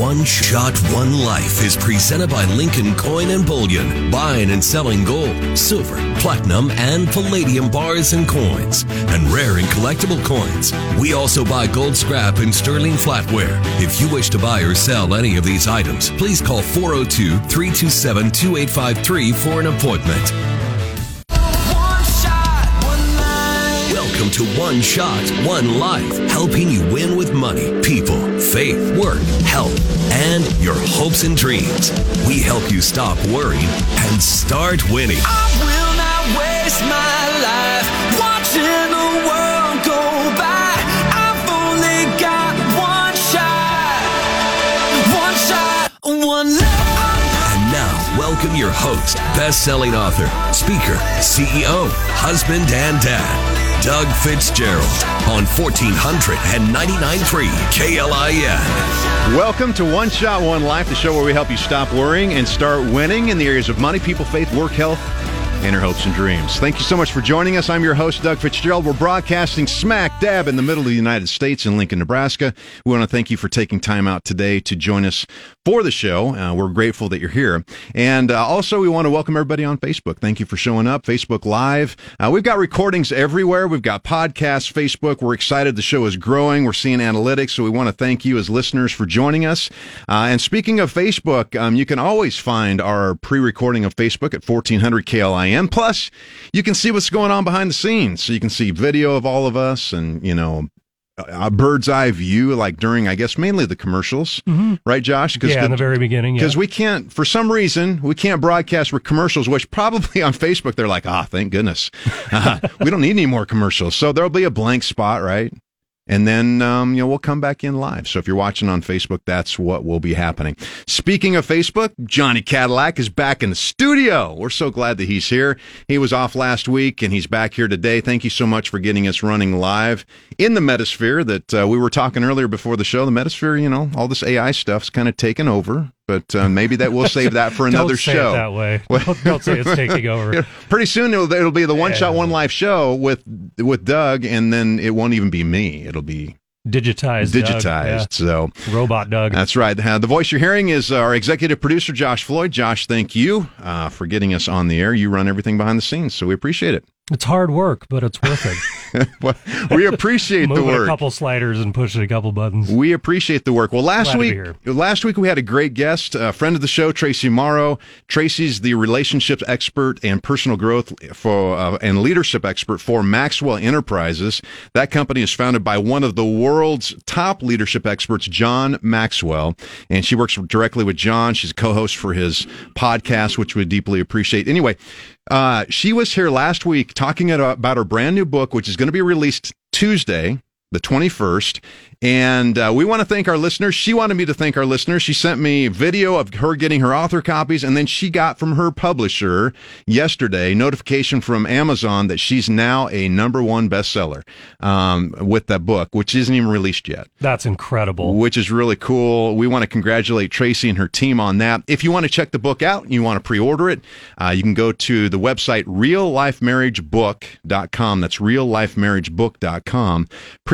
One Shot, One Life is presented by Lincoln Coin and Bullion, buying and selling gold, silver, platinum, and palladium bars and coins, and rare and collectible coins. We also buy gold scrap and sterling flatware. If you wish to buy or sell any of these items, please call 402 327 2853 for an appointment. Welcome to One Shot, One Life, helping you win with money, people, faith, work, health, and your hopes and dreams. We help you stop worrying and start winning. I will not waste my life watching the world go by. I've only got one shot, one shot, one life. And now, welcome your host, best-selling author, speaker, CEO, husband, and dad, Doug Fitzgerald on 1499.3 KLIN. Welcome to One Shot, One Life, the show where we help you stop worrying and start winning in the areas of money, people, faith, work, health, and your hopes and dreams. Thank you so much for joining us. I'm your host, Doug Fitzgerald. We're broadcasting smack dab in the middle of the United States in Lincoln, Nebraska. We want to thank you for taking time out today to join us for the show. Uh, we're grateful that you're here. And uh, also, we want to welcome everybody on Facebook. Thank you for showing up. Facebook Live. Uh, we've got recordings everywhere. We've got podcasts, Facebook. We're excited. The show is growing. We're seeing analytics. So we want to thank you as listeners for joining us. Uh, and speaking of Facebook, um, you can always find our pre recording of Facebook at 1400 KLIN. Plus, you can see what's going on behind the scenes. So you can see video of all of us and, you know, a bird's eye view, like during, I guess, mainly the commercials, right, Josh? Yeah, in the very beginning. Yeah. Because we can't, for some reason, we can't broadcast with commercials, which probably on Facebook they're like, ah, thank goodness. Uh, we don't need any more commercials. So there'll be a blank spot, right? And then, um, you know, we'll come back in live. So if you're watching on Facebook, that's what will be happening. Speaking of Facebook, Johnny Cadillac is back in the studio. We're so glad that he's here. He was off last week and he's back here today. Thank you so much for getting us running live in the metasphere that uh, we were talking earlier before the show. The metasphere, you know, all this AI stuff's kind of taken over, but uh, maybe that we'll save that for another show. That way. Don't, don't say it's taking over. Pretty soon it'll, it'll be the one shot one life show with with Doug, and then it won't even be me. It'll be Digitized. Doug, digitized. So. Robot Doug. that's right. Uh, the voice you're hearing is our executive producer Josh Floyd. Josh, thank you uh, for getting us on the air. You run everything behind the scenes, so we appreciate it. It's hard work, but it's worth it. Well, we appreciate the work. A couple sliders and pushing a couple buttons. We appreciate the work. Well, last Glad week, last week we had a great guest, a friend of the show, Traci Morrow. Traci's the relationships expert and personal growth for uh, and leadership expert for Maxwell Enterprises. That company is founded by one of the world's top leadership experts, John Maxwell, and she works directly with John. She's a co-host for his podcast, which we deeply appreciate. Anyway, uh, she was here last week talking about her brand new book, which is going to be released Tuesday, the 21st. And uh, we want to thank our listeners. She wanted me to thank our listeners. She sent me video of her getting her author copies, and then she got from her publisher yesterday notification from Amazon that she's now a number one bestseller um, with that book, which isn't even released yet That's incredible. which is really cool. We want to congratulate Traci and her team on that. If you want to check the book out and you want to pre-order it, uh, you can go to the website reallifemarriagebook.com. That's reallifemarriagebook.com.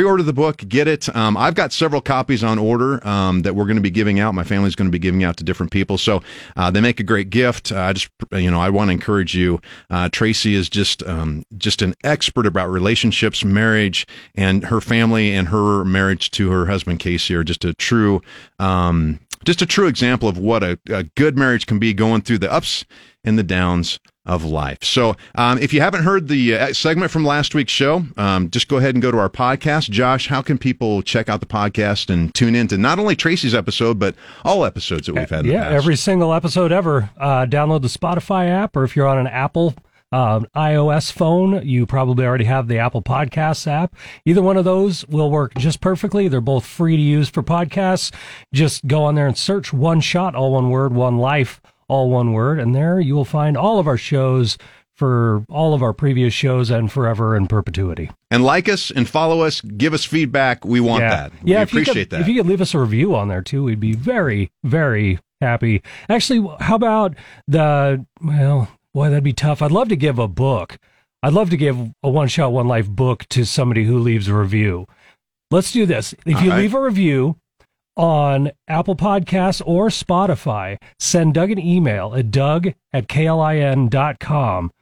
Pre-order the book, get it. Um, I've got several copies on order um, that we're going to be giving out. My family's going to be giving out to different people, so uh, they make a great gift. Uh, I just, you know, I want to encourage you. Uh, Traci is just um, just an expert about relationships, marriage, and her family and her marriage to her husband Casey are just a true. Um, just a true example of what a, a good marriage can be going through the ups and the downs of life. So, um, if you haven't heard the uh, segment from last week's show, um, just go ahead and go to our podcast. Josh, how can people check out the podcast and tune in to not only Traci's episode, but all episodes that we've had yeah, past? every single episode ever. Uh, download the Spotify app, or if you're on an Apple uh, iOS phone, you probably already have the Apple Podcasts app. Either one of those will work just perfectly. They're both free to use for podcasts. Just go on there and search One Shot, all one word, One Life, all one word, and there you will find all of our shows for all of our previous shows and forever in perpetuity. and like us and follow us, give us feedback. We want yeah. that. Yeah, we you could- appreciate that. If you could leave us a review on there too, we'd be very, very happy. Actually, how about the well, boy, that'd be tough. I'd love to give a book. I'd love to give a one shot, one life book to somebody who leaves a review. Let's do this. If All you right. leave a review on Apple Podcasts or Spotify, send Doug an email at doug at klin.com.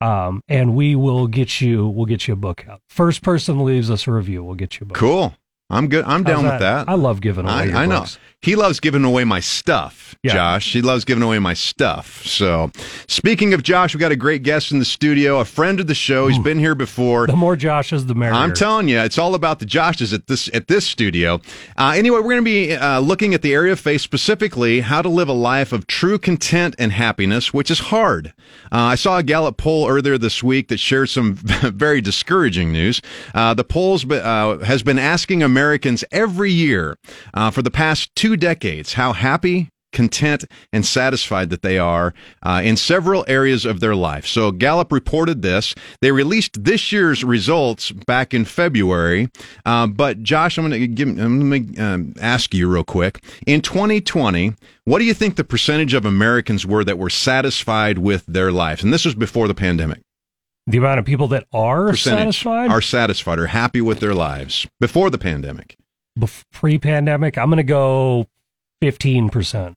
Um, and we will get you we'll get you a book out. First person leaves us a review, we'll get you a book. Cool. I'm good. I'm How's down with that. I love giving away. I, I know. He loves giving away my stuff, Yeah. Josh. He loves giving away my stuff. So, speaking of Josh, we got a great guest in the studio, a friend of the show. He's been here before. The more Joshes, the merrier. I'm telling you, it's all about the Joshes at this at this studio. Uh, anyway, we're going to be uh, looking at the area of faith specifically, how to live a life of true content and happiness, which is hard. Uh, I saw a Gallup poll earlier this week that shared some very discouraging news. Uh, the polls uh, has been asking Americans every year uh, for the past two decades how happy, content and satisfied that they are uh, in several areas of their life. So Gallup reported this. They released this year's results back in February. Uh, but Josh, I'm going to give. I'm going to um, ask you real quick. In 2020, what do you think the percentage of Americans were that were satisfied with their lives? And this was before the pandemic. the amount of people that are Percentage satisfied are satisfied or happy with their lives before the pandemic. Pre-pandemic. I'm going to go 15%.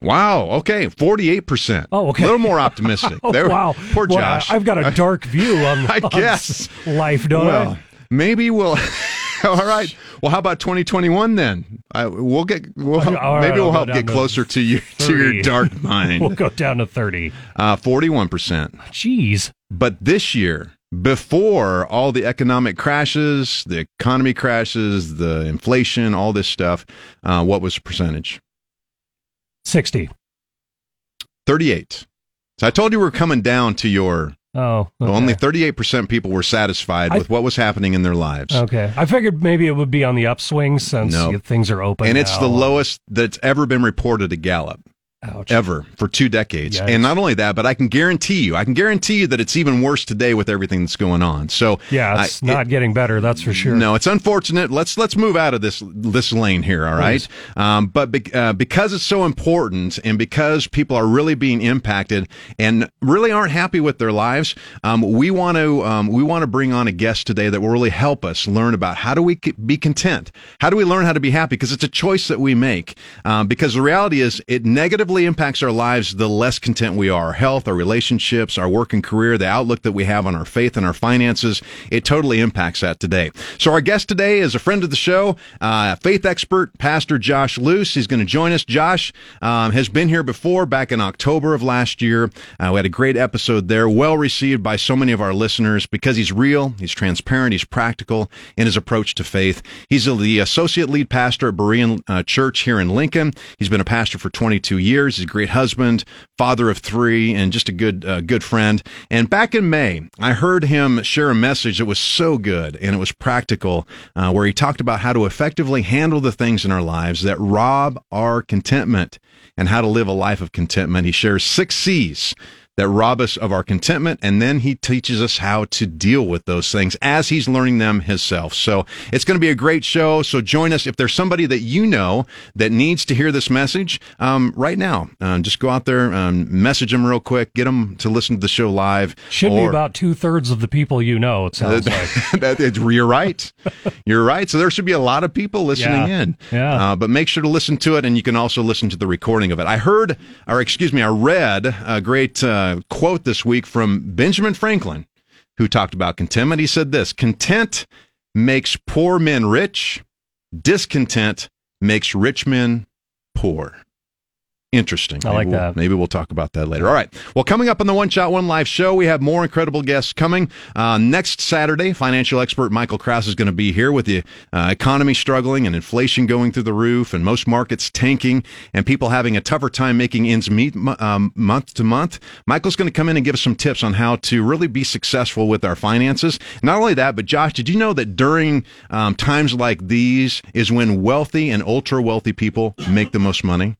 Wow. Okay. 48%. Oh, okay. A little more optimistic. Oh, There- wow. Poor Well, Josh. I've got a dark view on, I on guess. life, don't well, I? maybe we'll. all right. Well, how about 2021 then? I, we'll get. We'll, right, maybe we'll help get to closer to you to your dark mind. We'll go down to 30. Uh, 41%. Jeez. But this year, before all the economic crashes, the economy crashes, the inflation, all this stuff, uh, what was the percentage? 60. 38. So I told you we are coming down to your. Oh, okay. Only 38% people were satisfied I- with what was happening in their lives. Okay. I figured maybe it would be on the upswing since No. things are open. and it's now. the lowest that's ever been reported at Gallup. Ouch. ever for two decades. Yikes. And not only that, but I can guarantee you, I can guarantee you that it's even worse today with everything that's going on. So Yeah, it's I- not getting better, that's for sure. No, it's unfortunate. Let's let's move out of this this lane here. All right, um, but be, uh, because it's so important, and because people are really being impacted and really aren't happy with their lives, um, we want to um, we want to bring on a guest today that will really help us learn about how do we be content, how do we learn how to be happy, because it's a choice that we make. Um, because the reality is, it negatively impacts our lives the less content we are. Our health, our relationships, our work and career, the outlook that we have on our faith and our finances, it totally impacts that today. So our guest today is a friend of the show, uh, faith expert, Pastor Josh Luce. He's going to join us. Josh um, has been here before, back in October of last year. Uh, we had a great episode there, well received by so many of our listeners because he's real, he's transparent, he's practical in his approach to faith. He's the associate lead pastor at Berean uh, Church here in Lincoln. He's been a pastor for 22 years. He's a great husband, father of three, and just a good uh, good friend. And back in May, I heard him share a message that was so good and it was practical, uh, where he talked about how to effectively handle the things in our lives that rob our contentment and how to live a life of contentment. He shares six C's that rob us of our contentment, and then he teaches us how to deal with those things as he's learning them himself. So it's going to be a great show. So join us if there's somebody that you know that needs to hear this message um, right now. Um, just go out there, um, message them real quick, get them to listen to the show live. Should be about two thirds of the people you know, it sounds like. that, you're right. You're right. So there should be a lot of people listening Yeah. in. Yeah. Uh, but make sure to listen to it, and you can also listen to the recording of it. I heard, or excuse me, I read a great uh, Uh, quote this week from Benjamin Franklin, who talked about contentment. He said this Content makes poor men rich, discontent makes rich men poor. Interesting. I like we'll- that. Maybe we'll talk about that later. All right. Well, coming up on the One Shot One Life show, we have more incredible guests coming. Uh, next Saturday, financial expert Michael Krause is going to be here with the uh, economy struggling and inflation going through the roof and most markets tanking and people having a tougher time making ends meet um, month to month. Michael's going to come in and give us some tips on how to really be successful with our finances. Not only that, but Josh, did you know that during um, times like these is when wealthy and ultra wealthy people make the most money?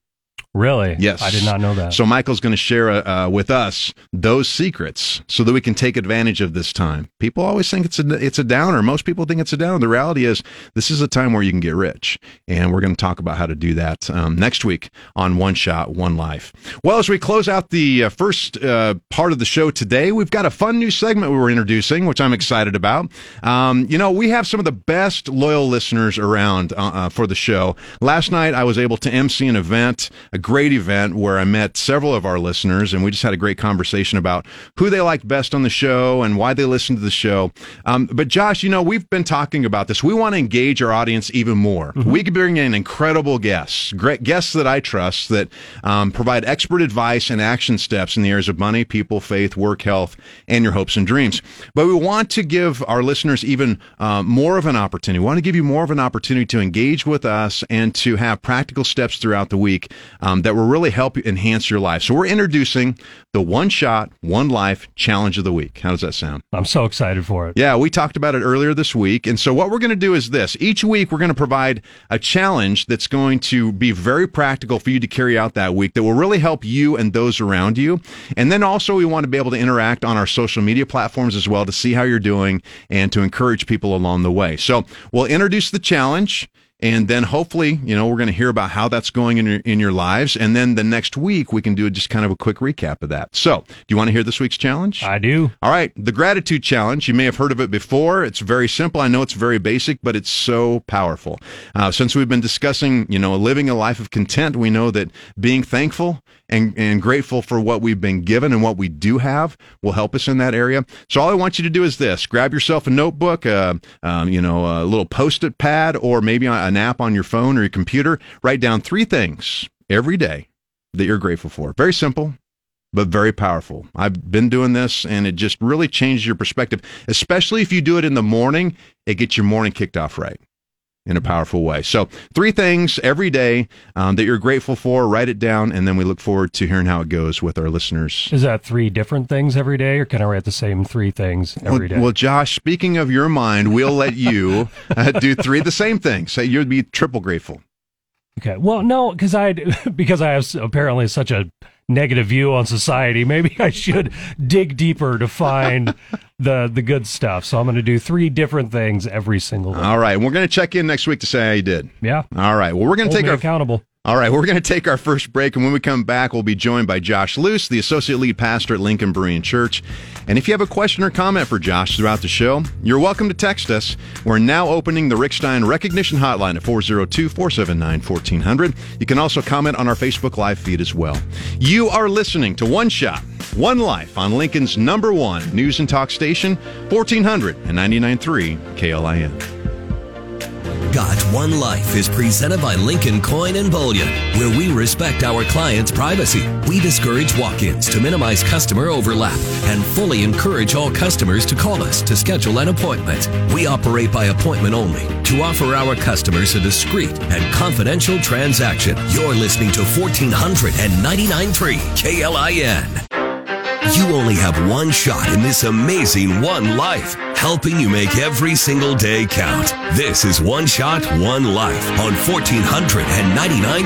Really? Yes. I did not know that. So Michael's going to share uh, uh, with us those secrets so that we can take advantage of this time. People always think it's a it's a downer. Most people think it's a downer. The reality is this is a time where you can get rich, and we're going to talk about how to do that um, next week on One Shot One Life. Well, as we close out the uh, first uh, part of the show today, we've got a fun new segment we were introducing, which I'm excited about. Um, you know, we have some of the best loyal listeners around uh, uh, for the show. Last night, I was able to MC an event, a great event where I met several of our listeners, and we just had a great conversation about who they liked best on the show and why they listened to the show. Um, but Josh, you know, we've been talking about this. We want to engage our audience even more. We could bring in incredible guests, great guests that I trust that um, provide expert advice and action steps in the areas of money, people, faith, work, health, and your hopes and dreams. But we want to give our listeners even uh, more of an opportunity. We want to give you more of an opportunity to engage with us and to have practical steps throughout the week um, Um, that will really help you enhance your life. So we're introducing the One Shot, One Life Challenge of the Week. How does that sound? I'm so excited for it. Yeah, we talked about it earlier this week. And so what we're going to do is this. Each week we're going to provide a challenge that's going to be very practical for you to carry out that week that will really help you and those around you. And then also we want to be able to interact on our social media platforms as well to see how you're doing and to encourage people along the way. So we'll introduce the challenge. And then hopefully, you know, we're going to hear about how that's going in your, in your lives. And then the next week, we can do just kind of a quick recap of that. So, do you want to hear this week's challenge? I do. All right, the gratitude challenge. You may have heard of it before. It's very simple. I know it's very basic, but it's so powerful. Uh, since we've been discussing, you know, living a life of content, we know that being thankful and, and grateful for what we've been given and what we do have will help us in that area. So all I want you to do is this: grab yourself a notebook, uh, um, you know, a little post-it pad, or maybe an app on your phone or your computer. Write down three things every day that you're grateful for. Very simple but very powerful. I've been doing this and it just really changes your perspective, especially if you do it in the morning. It gets your morning kicked off right in a powerful way. So, three things every day um, that you're grateful for, write it down, and then we look forward to hearing how it goes with our listeners. Is that three different things every day, or can I write the same three things every day? Well, well, Josh, speaking of your mind, we'll let you uh, do three of the same things. So you'd be triple grateful. Okay. Well, no, because I because I have apparently such a negative view on society. Maybe I should dig deeper to find the the good stuff. So I'm going to do three different things every single day. All right. We're going to check in next week to say how you did. Yeah. All right. Well, we're going to take our accountable. All right, we're going to take our first break, and when we come back, we'll be joined by Josh Luce, the associate lead pastor at Lincoln Berean Church. And if you have a question or comment for Josh throughout the show, you're welcome to text us. We're now opening the Rick Stein Recognition Hotline at 402 479 1400. You can also comment on our Facebook Live feed as well. You are listening to One Shot, One Life on Lincoln's number one news and talk station, 1499.3 KLIN. Got One Life is presented by Lincoln Coin and Bullion, where we respect our clients' privacy. We discourage walk ins to minimize customer overlap and fully encourage all customers to call us to schedule an appointment. We operate by appointment only to offer our customers a discreet and confidential transaction. You're listening to 1499.3 KLIN. You only have one shot in this amazing one life, helping you make every single day count. This is One Shot, One Life on 1499.3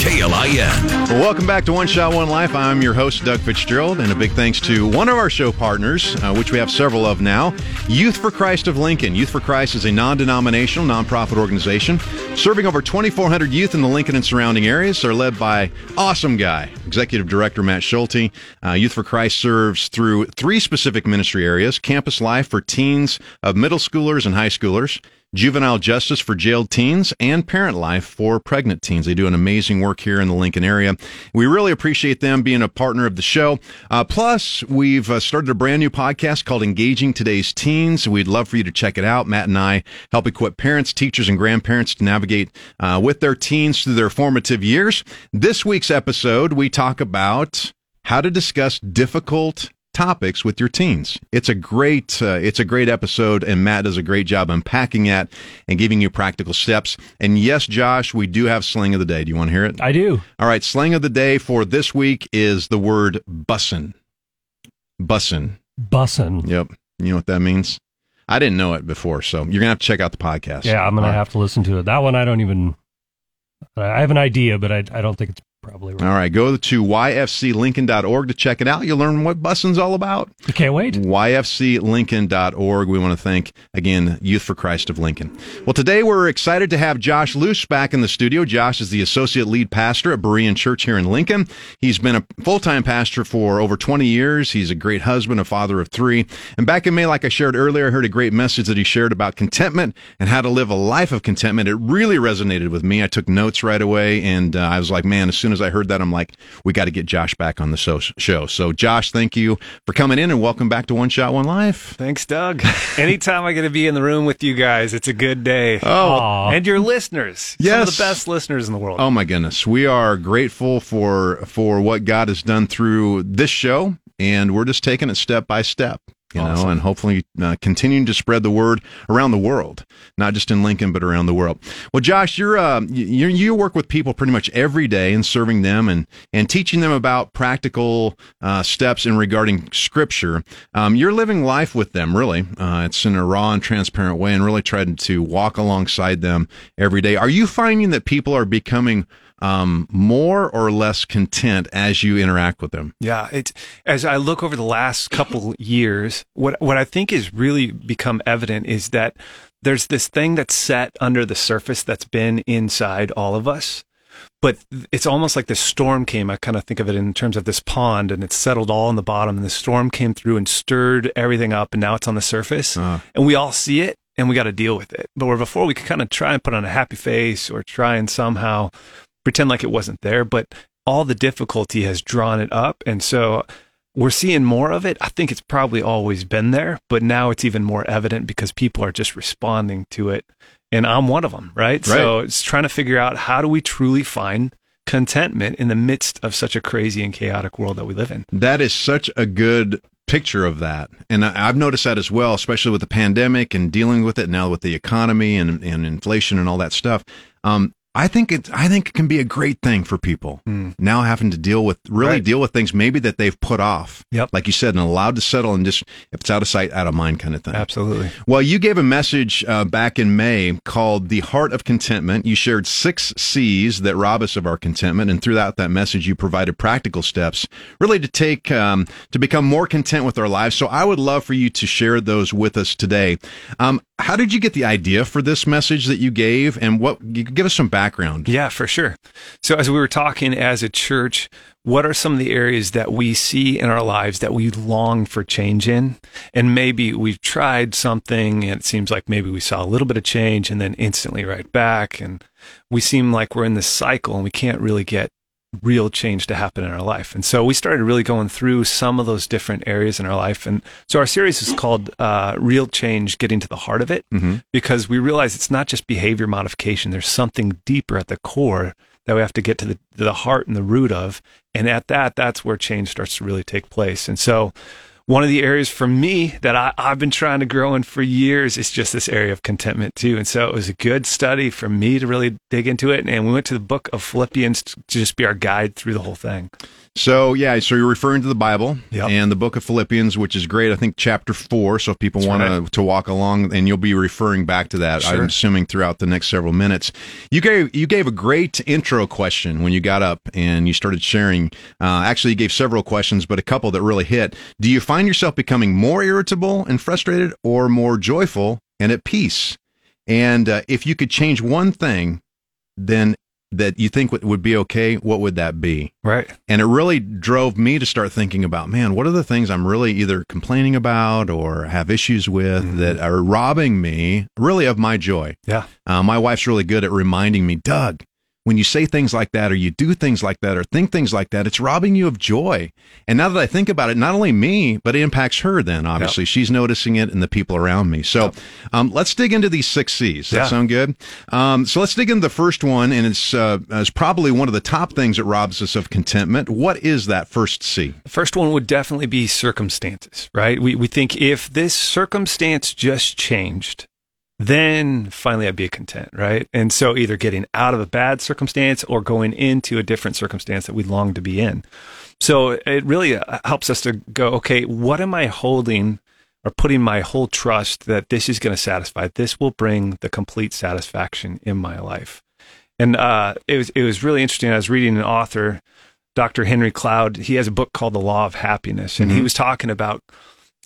KLIN. Welcome back to One Shot, One Life. I'm your host, Doug Fitzgerald, and a big thanks to one of our show partners, uh, which we have several of now Youth for Christ of Lincoln. Youth for Christ is a non denominational, nonprofit organization serving over 2,400 youth in the Lincoln and surrounding areas. They're led by awesome guy, Executive Director Matt Schulte. Uh, Youth for Christ serves through three specific ministry areas campus life for teens of middle schoolers and high schoolers juvenile justice for jailed teens, and parent life for pregnant teens. They do an amazing work here in the Lincoln area. We really appreciate them being a partner of the show. Uh, plus, we've uh, started a brand new podcast called Engaging Today's Teens. We'd love for you to check it out. Matt and I help equip parents, teachers, and grandparents to navigate uh, with their teens through their formative years. This week's episode, we talk about how to discuss difficult topics with your teens. It's a great uh, it's a great episode and Matt does a great job unpacking that and giving you practical steps. And yes, Josh, we do have slang of the day. Do you want to hear it? I do. All right, slang of the day for this week is the word bussin. Bussin. Bussin. Yep. You know what that means? I didn't know it before, so you're gonna have to check out the podcast. Yeah, I'm gonna All right. have to listen to it. That one I don't even. I have an idea, but I I don't think it's probably right. All right, go to yfclincoln.org to check it out. You'll learn what Bussin's all about. I can't wait. yfclincoln.org. We want to thank, again, Youth for Christ of Lincoln. Well, today we're excited to have Josh Luce back in the studio. Josh is the associate lead pastor at Berean Church here in Lincoln. He's been a full time pastor for over 20 years. He's a great husband, a father of three. And back in May, like I shared earlier, I heard a great message that he shared about contentment and how to live a life of contentment. It really resonated with me. I took notes right away, and uh, I was like, man, as soon as I heard that, I'm like, we got to get Josh back on the so- show. So, Josh, thank you for coming in and welcome back to One Shot, One Life. Thanks, Doug. Anytime I get to be in the room with you guys, it's a good day. Oh, Aw. and your listeners. Some Yes. of the best listeners in the world. Oh my goodness, we are grateful for for what God has done through this show, and we're just taking it step by step. You know, and hopefully uh, continuing to spread the word around the world, not just in Lincoln, but around the world. Well, Josh, you're uh, you you work with people pretty much every day and serving them and and teaching them about practical uh, steps in regarding Scripture. Um, you're living life with them, really. Uh, it's in a raw and transparent way, and really trying to walk alongside them every day. Are you finding that people are becoming um, more or less content as you interact with them? Yeah, it's as I look over the last couple years, what what I think has really become evident is that there's this thing that's set under the surface that's been inside all of us. But it's almost like the storm came. I kind of think of it in terms of this pond and it's settled all in the bottom and the storm came through and stirred everything up and now it's on the surface Uh. and we all see it and we got to deal with it. But where before we could kind of try and put on a happy face or try and somehow pretend like it wasn't there, but all the difficulty has drawn it up. And so we're seeing more of it. I think it's probably always been there, but now it's even more evident because people are just responding to it. And I'm one of them, right? So it's trying to figure out how do we truly find contentment in the midst of such a crazy and chaotic world that we live in. That is such a good picture of that. And I- I've noticed that as well, especially with the pandemic and dealing with it now with the economy and, and inflation and all that stuff. Um, I think it, I think it can be a great thing for people now having to deal with, really Right. deal with things maybe that they've put off. Yep. Like you said, and allowed to settle and just, if it's out of sight, out of mind kind of thing. Absolutely. Well, you gave a message uh, back in May called The Heart of Contentment. You shared six C's that rob us of our contentment. And throughout that message, you provided practical steps really to take, um, to become more content with our lives. So I would love for you to share those with us today. Um, how did you get the idea for this message that you gave? And what, give us some background. Yeah, for sure. So, as we were talking as a church, what are some of the areas that we see in our lives that we long for change in? And maybe we've tried something and it seems like maybe we saw a little bit of change and then instantly right back. And we seem like we're in this cycle and we can't really get real change to happen in our life. And so we started really going through some of those different areas in our life. And so our series is called uh, Real Change Getting to the Heart of It because we realize it's not just behavior modification. There's something deeper at the core that we have to get to the, to the heart and the root of. And at that, that's where change starts to really take place. And so one of the areas for me that I, I've been trying to grow in for years is just this area of contentment too. And so it was a good study for me to really dig into it. And we went to the book of Philippians to just be our guide through the whole thing. So yeah, so you're referring to the Bible Yep. and the book of Philippians, which is great. I think chapter four. So if people want right. to walk along, and you'll be referring back to that, Sure. I'm assuming throughout the next several minutes. You gave you gave a great intro question when you got up and you started sharing. Uh, actually, you gave several questions, but a couple that really hit. Do you find yourself becoming more irritable and frustrated, or more joyful and at peace? And uh, if you could change one thing, then that you think would- be okay, what would that be? Right. And it really drove me to start thinking about, man, what are the things I'm really either complaining about or have issues with that are robbing me really of my joy? Yeah. Uh, my wife's really good at reminding me, Doug, when you say things like that or you do things like that or think things like that, it's robbing you of joy. And now that I think about it, not only me, but it impacts her then, obviously. She's noticing it and the people around me. So um, let's dig into these six C's. That Yeah. sound good? Um, so let's dig into the first one, and it's, uh, it's probably one of the top things that robs us of contentment. What is that first C? The first one would definitely be circumstances, right? We, we think if this circumstance just changed, then finally I'd be content, right? And so either getting out of a bad circumstance or going into a different circumstance that we long to be in. So it really uh, helps us to go, okay, what am I holding or putting my whole trust that this is going to satisfy? This will bring the complete satisfaction in my life. And uh, it was it was really interesting. I was reading an author, Dr. Henry Cloud. He has a book called The Law of Happiness, and he was talking about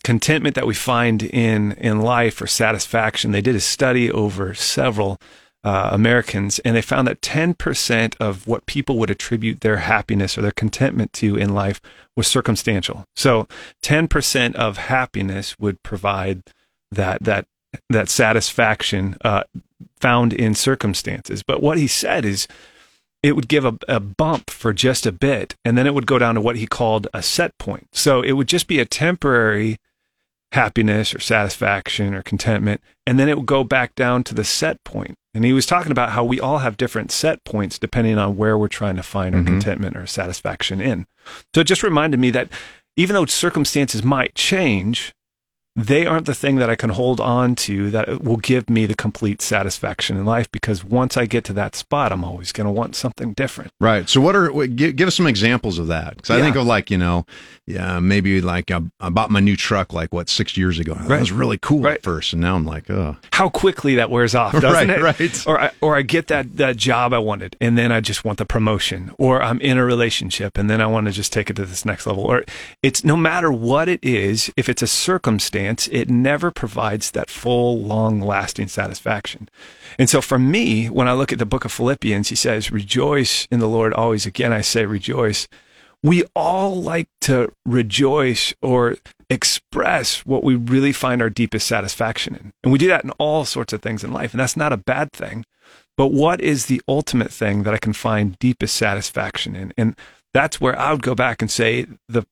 contentment that we find in in life or satisfaction. They did a study over several uh, Americans, and they found that 10% of what people would attribute their happiness or their contentment to in life was circumstantial. So 10% of happiness would provide that that that satisfaction uh, found in circumstances. But what he said is it would give a, a bump for just a bit, and then it would go down to what he called a set point. So it would just be a temporary happiness or satisfaction or contentment, and then it would go back down to the set point. And he was talking about how we all have different set points depending on where we're trying to find our mm-hmm. contentment or satisfaction in. So it just reminded me that even though circumstances might change, they aren't the thing that I can hold on to that will give me the complete satisfaction in life because once I get to that spot, I'm always going to want something different. Right. So, what are give, give us some examples of that? Because I Yeah. think of like you know, yeah, maybe like I, I bought my new truck like what six years ago. That Right. was really cool Right. at first, and now I'm like, oh, How quickly that wears off, doesn't Right, it? right. Or I, or I get that that job I wanted, and then I just want the promotion. Or I'm in a relationship, and then I want to just take it to this next level. Or it's no matter what it is, if it's a circumstance, it never provides that full, long lasting satisfaction. And so for me, when I look at the book of Philippians, he says, "Rejoice in the Lord always." Again, I say, rejoice. We all like to rejoice or express what we really find our deepest satisfaction in. And we do that in all sorts of things in life. And that's not a bad thing. But what is the ultimate thing that I can find deepest satisfaction in? And that's where I would go back and say the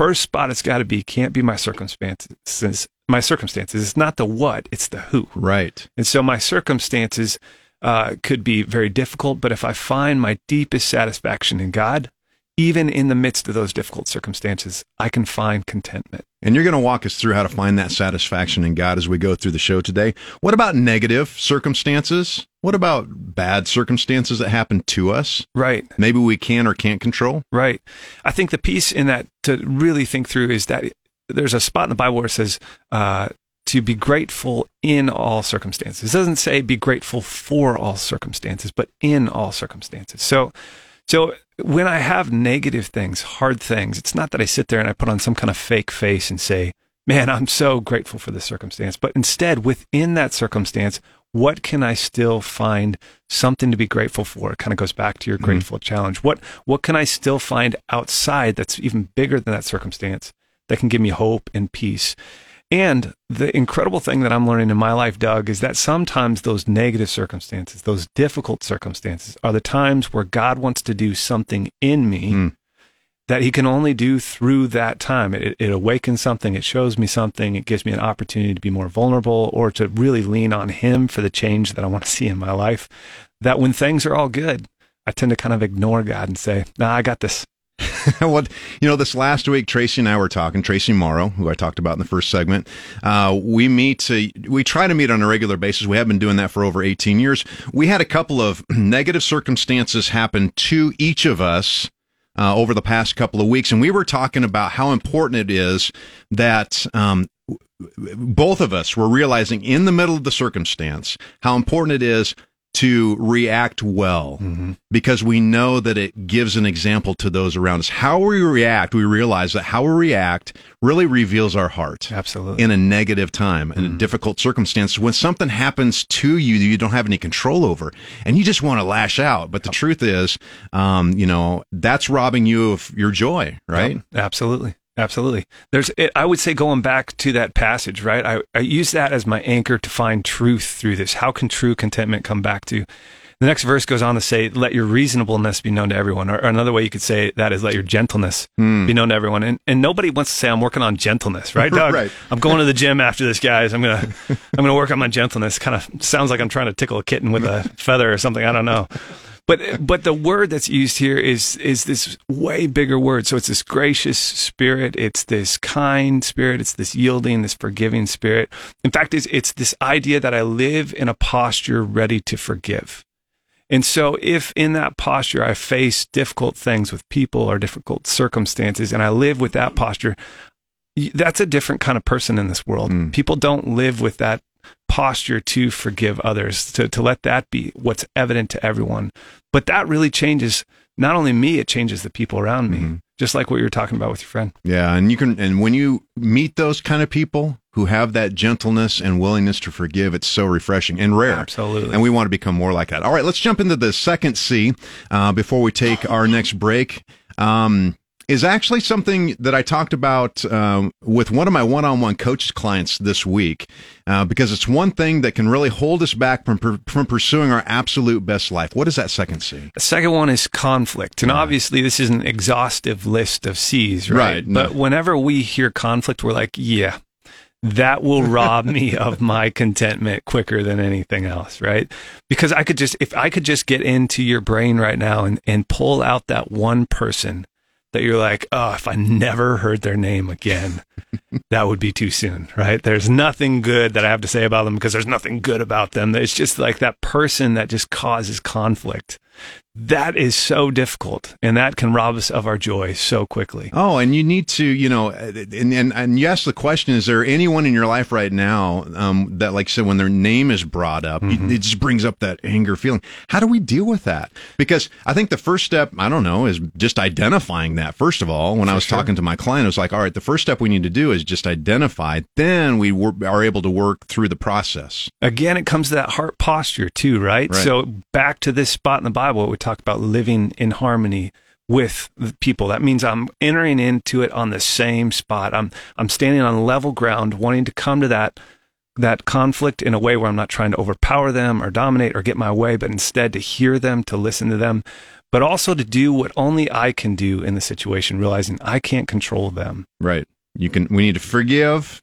first spot it's got to be can't be my circumstances. My circumstances. It's not the what, it's the who. right. And so my circumstances uh, could be very difficult, but if I find my deepest satisfaction in God, even in the midst of those difficult circumstances, I can find contentment. And you're going to walk us through how to find that satisfaction in God as we go through the show today. What about negative circumstances? What about bad circumstances that happen to us? Right. Maybe we can or can't control. Right. I think the piece in that to really think through is that there's a spot in the Bible where it says uh, to be grateful in all circumstances. It doesn't say be grateful for all circumstances, but in all circumstances. So, so when I have negative things, hard things, it's not that I sit there and I put on some kind of fake face and say, man, I'm so grateful for this circumstance. But instead, within that circumstance, what can I still find something to be grateful for? It kind of goes back to your grateful challenge. What what can I still find outside that's even bigger than that circumstance that can give me hope and peace? And the incredible thing that I'm learning in my life, Doug, is that sometimes those negative circumstances, those difficult circumstances, are the times where God wants to do something in me Mm. That He can only do through that time. It, it awakens something, it shows me something, it gives me an opportunity to be more vulnerable or to really lean on Him for the change that I want to see in my life. That when things are all good, I tend to kind of ignore God and say, nah, I got this. what you know, this last week, Traci and I were talking. Traci Morrow, who I talked about in the first segment, uh, we meet. Uh, we try to meet on a regular basis. We have been doing that for over 18 years. We had a couple of negative circumstances happen to each of us uh, over the past couple of weeks, and we were talking about how important it is that. Um, both of us were realizing in the middle of the circumstance how important it is to react well because we know that it gives an example to those around us. How we react, we realize that how we react really reveals our heart Absolutely. in a negative time, in a difficult circumstance. When something happens to you that you don't have any control over and you just want to lash out. But the truth is, um, you know, that's robbing you of your joy, right? Yep, absolutely. Absolutely. There's, it, I would say going back to that passage, right? I, I use that as my anchor to find truth through this. How can true contentment come back to? The next verse goes on to say, let your reasonableness be known to everyone. Or, or another way you could say that is let your gentleness hmm. be known to everyone. And, and nobody wants to say, I'm working on gentleness, right, Doug? Right. I'm going to the gym after this, guys. I'm going to, I'm going to work on my gentleness. Kind of sounds like I'm trying to tickle a kitten with a feather or something. I don't know. But but the word that's used here is is this way bigger word. So it's this gracious spirit. It's this kind spirit. It's this yielding, this forgiving spirit. In fact, it's it's this idea that I live in a posture ready to forgive. And so, if in that posture I face difficult things with people or difficult circumstances, and I live with that posture, that's a different kind of person in this world. Hmm. People don't live with that posture to forgive others, to, to let that be what's evident to everyone. But that really changes not only me, it changes the people around me, Mm-hmm. just like what you were talking about with your friend. Yeah, and you can and when you meet those kind of people who have that gentleness and willingness to forgive, it's so refreshing and rare. Absolutely. And we want to become more like that. All right, let's jump into the second C uh, before we take our next break. Um, is actually something that I talked about um, with one of my one-on-one coaches clients this week, uh, because it's one thing that can really hold us back from from pursuing our absolute best life. What is that second C? The second one is conflict. And obviously, this is an exhaustive list of C's, right? Right, no. But whenever we hear conflict, we're like, yeah, that will rob me of my contentment quicker than anything else, right? Because I could just, if I could just get into your brain right now and, and pull out that one person that you're like, oh, if I never heard their name again, that would be too soon, right? There's nothing good that I have to say about them because there's nothing good about them. It's just like that person that just causes conflict. That is so difficult, and that can rob us of our joy so quickly. Oh, and you need to, you know, and and, and you ask the question: Is there anyone in your life right now um, that, like, I said, when their name is brought up, Mm-hmm. it just brings up that anger feeling? How do we deal with that? Because I think the first step, I don't know, is just identifying that. First of all, when I was talking to my client, I was like, all right, the first step we need to do is just identify. Then we wor- are able to work through the process. Again, it comes to that heart posture too, right? Right. So back to this spot in the Bible, we talk about living in harmony with people. That means I'm entering into it on the same spot. I'm I'm standing on level ground, wanting to come to that that conflict in a way where I'm not trying to overpower them or dominate or get my way, but instead to hear them, to listen to them, but also to do what only I can do in the situation, realizing I can't control them. Right. You can. We need to forgive,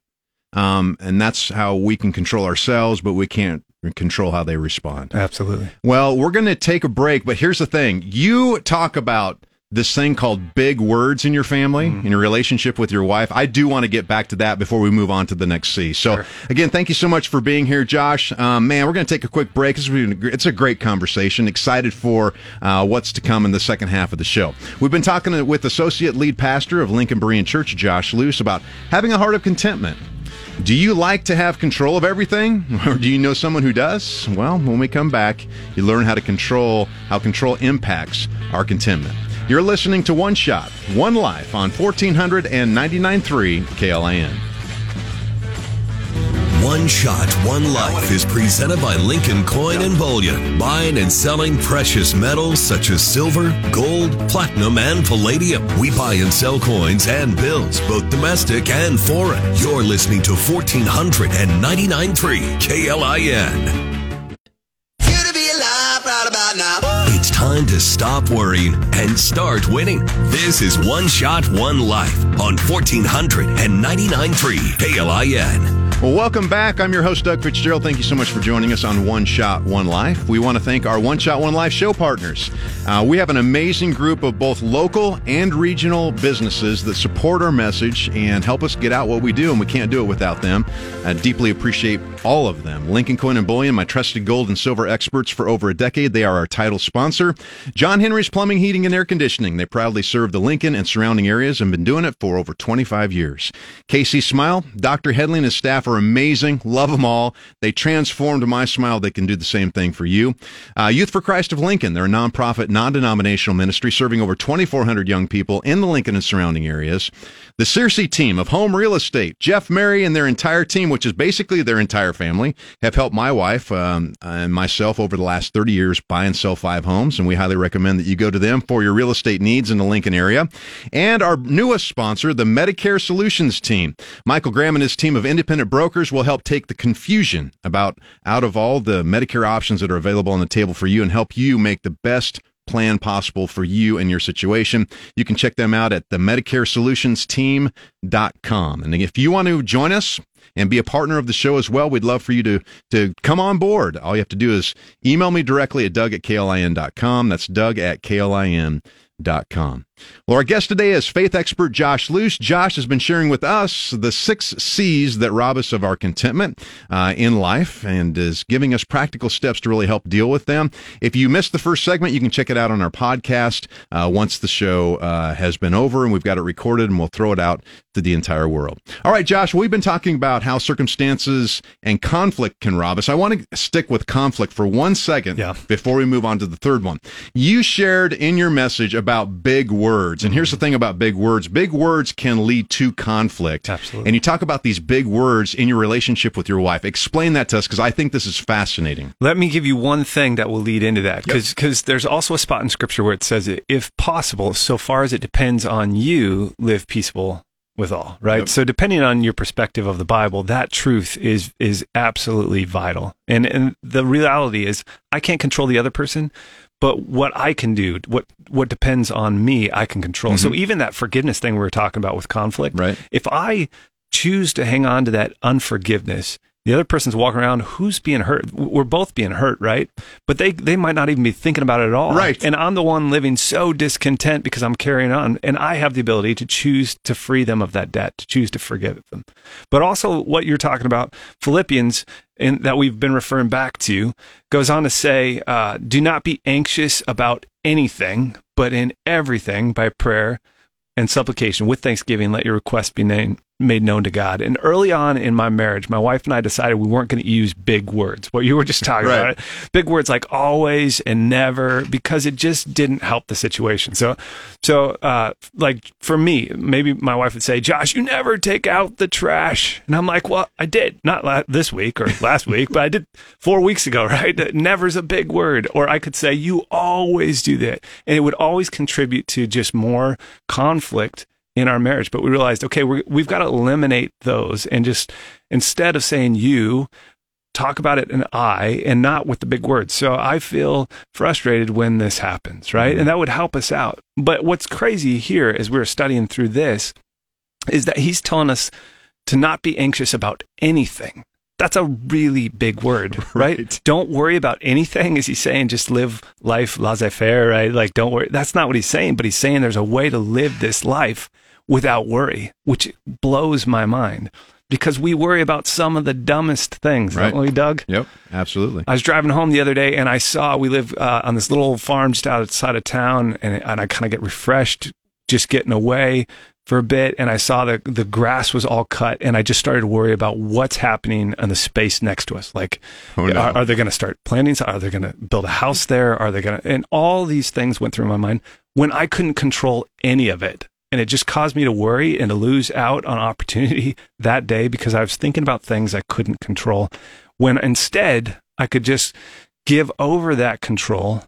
um, and that's how we can control ourselves, but we can't control how they respond. Absolutely. Well, we're going to take a break, but here's the thing. You talk about this thing called big words in your family, in your relationship with your wife. I do want to get back to that before we move on to the next C. So, again, thank you so much for being here, Josh. Um, man, we're going to take a quick break. Been It's a great conversation. Excited for uh, what's to come in the second half of the show. We've been talking with Associate Lead Pastor of Lincoln Berean Church, Josh Luce, about having a heart of contentment. Do you like to have control of everything? Or do you know someone who does? Well, when we come back, you learn how to control, how control impacts our contentment. You're listening to One Shot, One Life on 1499.3 KLIN. One Shot, One Life is presented by Lincoln Coin and Bullion, buying and selling precious metals such as silver, gold, platinum, and palladium. We buy and sell coins and bills, both domestic and foreign. You're listening to 1499.3 KLIN. You to be alive right about now. It's time to stop worrying and start winning. This is One Shot, One Life on 1499.3 KLIN. Well, welcome back. I'm your host, Doug Fitzgerald. Thank you so much for joining us on One Shot, One Life. We want to thank our One Shot, One Life show partners. Uh, we have an amazing group of both local and regional businesses that support our message and help us get out what we do, and we can't do it without them. I deeply appreciate all of them. Lincoln Coin and Bullion, my trusted gold and silver experts for over a decade. They are our title sponsor. John Henry's Plumbing, Heating, and Air Conditioning. They proudly serve the Lincoln and surrounding areas and been doing it for over 25 years. Casey Smile, Dr. Headley and his staff are amazing. Love them all. They transformed my smile. They can do the same thing for you. Uh, Youth for Christ of Lincoln. They're a nonprofit, non denominational ministry serving over 2,400 young people in the Lincoln and surrounding areas. The Searcy team of home real estate, Jeff Mary and their entire team, which is basically their entire family, have helped my wife um, and myself over the last 30 years buy and sell five homes. And we highly recommend that you go to them for your real estate needs in the Lincoln area. And our newest sponsor, the Medicare Solutions team. Michael Graham and his team of independent brokers will help take the confusion about out of all the Medicare options that are available on the table for you and help you make the best plan possible for you and your situation. You can check them out at the medicaresolutionsteam.com. And if you want to join us and be a partner of the show as well, we'd love for you to, to come on board. All you have to do is email me directly at doug at klin.com. That's doug at klin.com. Well, our guest today is faith expert Josh Luce. Josh has been sharing with us the six C's that rob us of our contentment uh, in life and is giving us practical steps to really help deal with them. If you missed the first segment, you can check it out on our podcast uh, once the show uh, has been over and we've got it recorded and we'll throw it out to the entire world. All right, Josh, we've been talking about how circumstances and conflict can rob us. I want to stick with conflict for one second Yeah. before we move on to the third one. You shared in your message about big words. And here's the thing about big words big words can lead to conflict. Absolutely. And you talk about these big words in your relationship with your wife. Explain that to us because I think this is fascinating. Let me give you one thing that will lead into that because there's also a spot in scripture where it says, if possible, so far as it depends on you, live peaceable with all, right? Yep. So depending on your perspective of the Bible, that truth is is absolutely vital. And and the reality is I can't control the other person, but what I can do, what what depends on me, I can control. So mm-hmm. even that forgiveness thing we were talking about with conflict, Right. if I choose to hang on to that unforgiveness, the other person's walking around, who's being hurt? We're both being hurt, right? But they, they might not even be thinking about it at all. Right. And I'm the one living so discontent because I'm carrying on. And I have the ability to choose to free them of that debt, to choose to forgive them. But also, what you're talking about, Philippians, and that we've been referring back to, goes on to say, uh, do not be anxious about anything, but in everything by prayer and supplication with thanksgiving let your request be named, made known to God. And early on in my marriage, my wife and I decided we weren't going to use big words. What you were just talking Right. about, big words like always and never, because it just didn't help the situation. So, so uh, like for me, maybe my wife would say, "Josh, you never take out the trash," and I'm like, "Well, I did not la- this week or last week, but I did four weeks ago, right?" Never's a big word. Or I could say, "You always do that," and it would always contribute to just more conflict in our marriage. But we realized, okay, we're, we've got to eliminate those and just instead of saying you, talk about it in I and not with the big words. So I feel frustrated when this happens, right? Mm-hmm. And that would help us out. But what's crazy here as we're studying through this is that he's telling us to not be anxious about anything. That's a really big word, right? Right. Don't worry about anything. Is he saying just live life laissez faire, right? Like don't worry. That's not what he's saying, but he's saying there's a way to live this life without worry, which blows my mind because we worry about some of the dumbest things, Right. don't we, Doug? Yep, absolutely. I was driving home the other day and I saw we live uh, on this little farm just outside of town, and, and I kind of get refreshed just getting away for a bit. And I saw that the grass was all cut, and I just started to worry about what's happening in the space next to us. Like, Oh, no. are, are they going to start planting? Are they going to build a house there? Are they going to? And all these things went through my mind when I couldn't control any of it. And it just caused me to worry and to lose out on opportunity that day because I was thinking about things I couldn't control. When instead I could just give over that control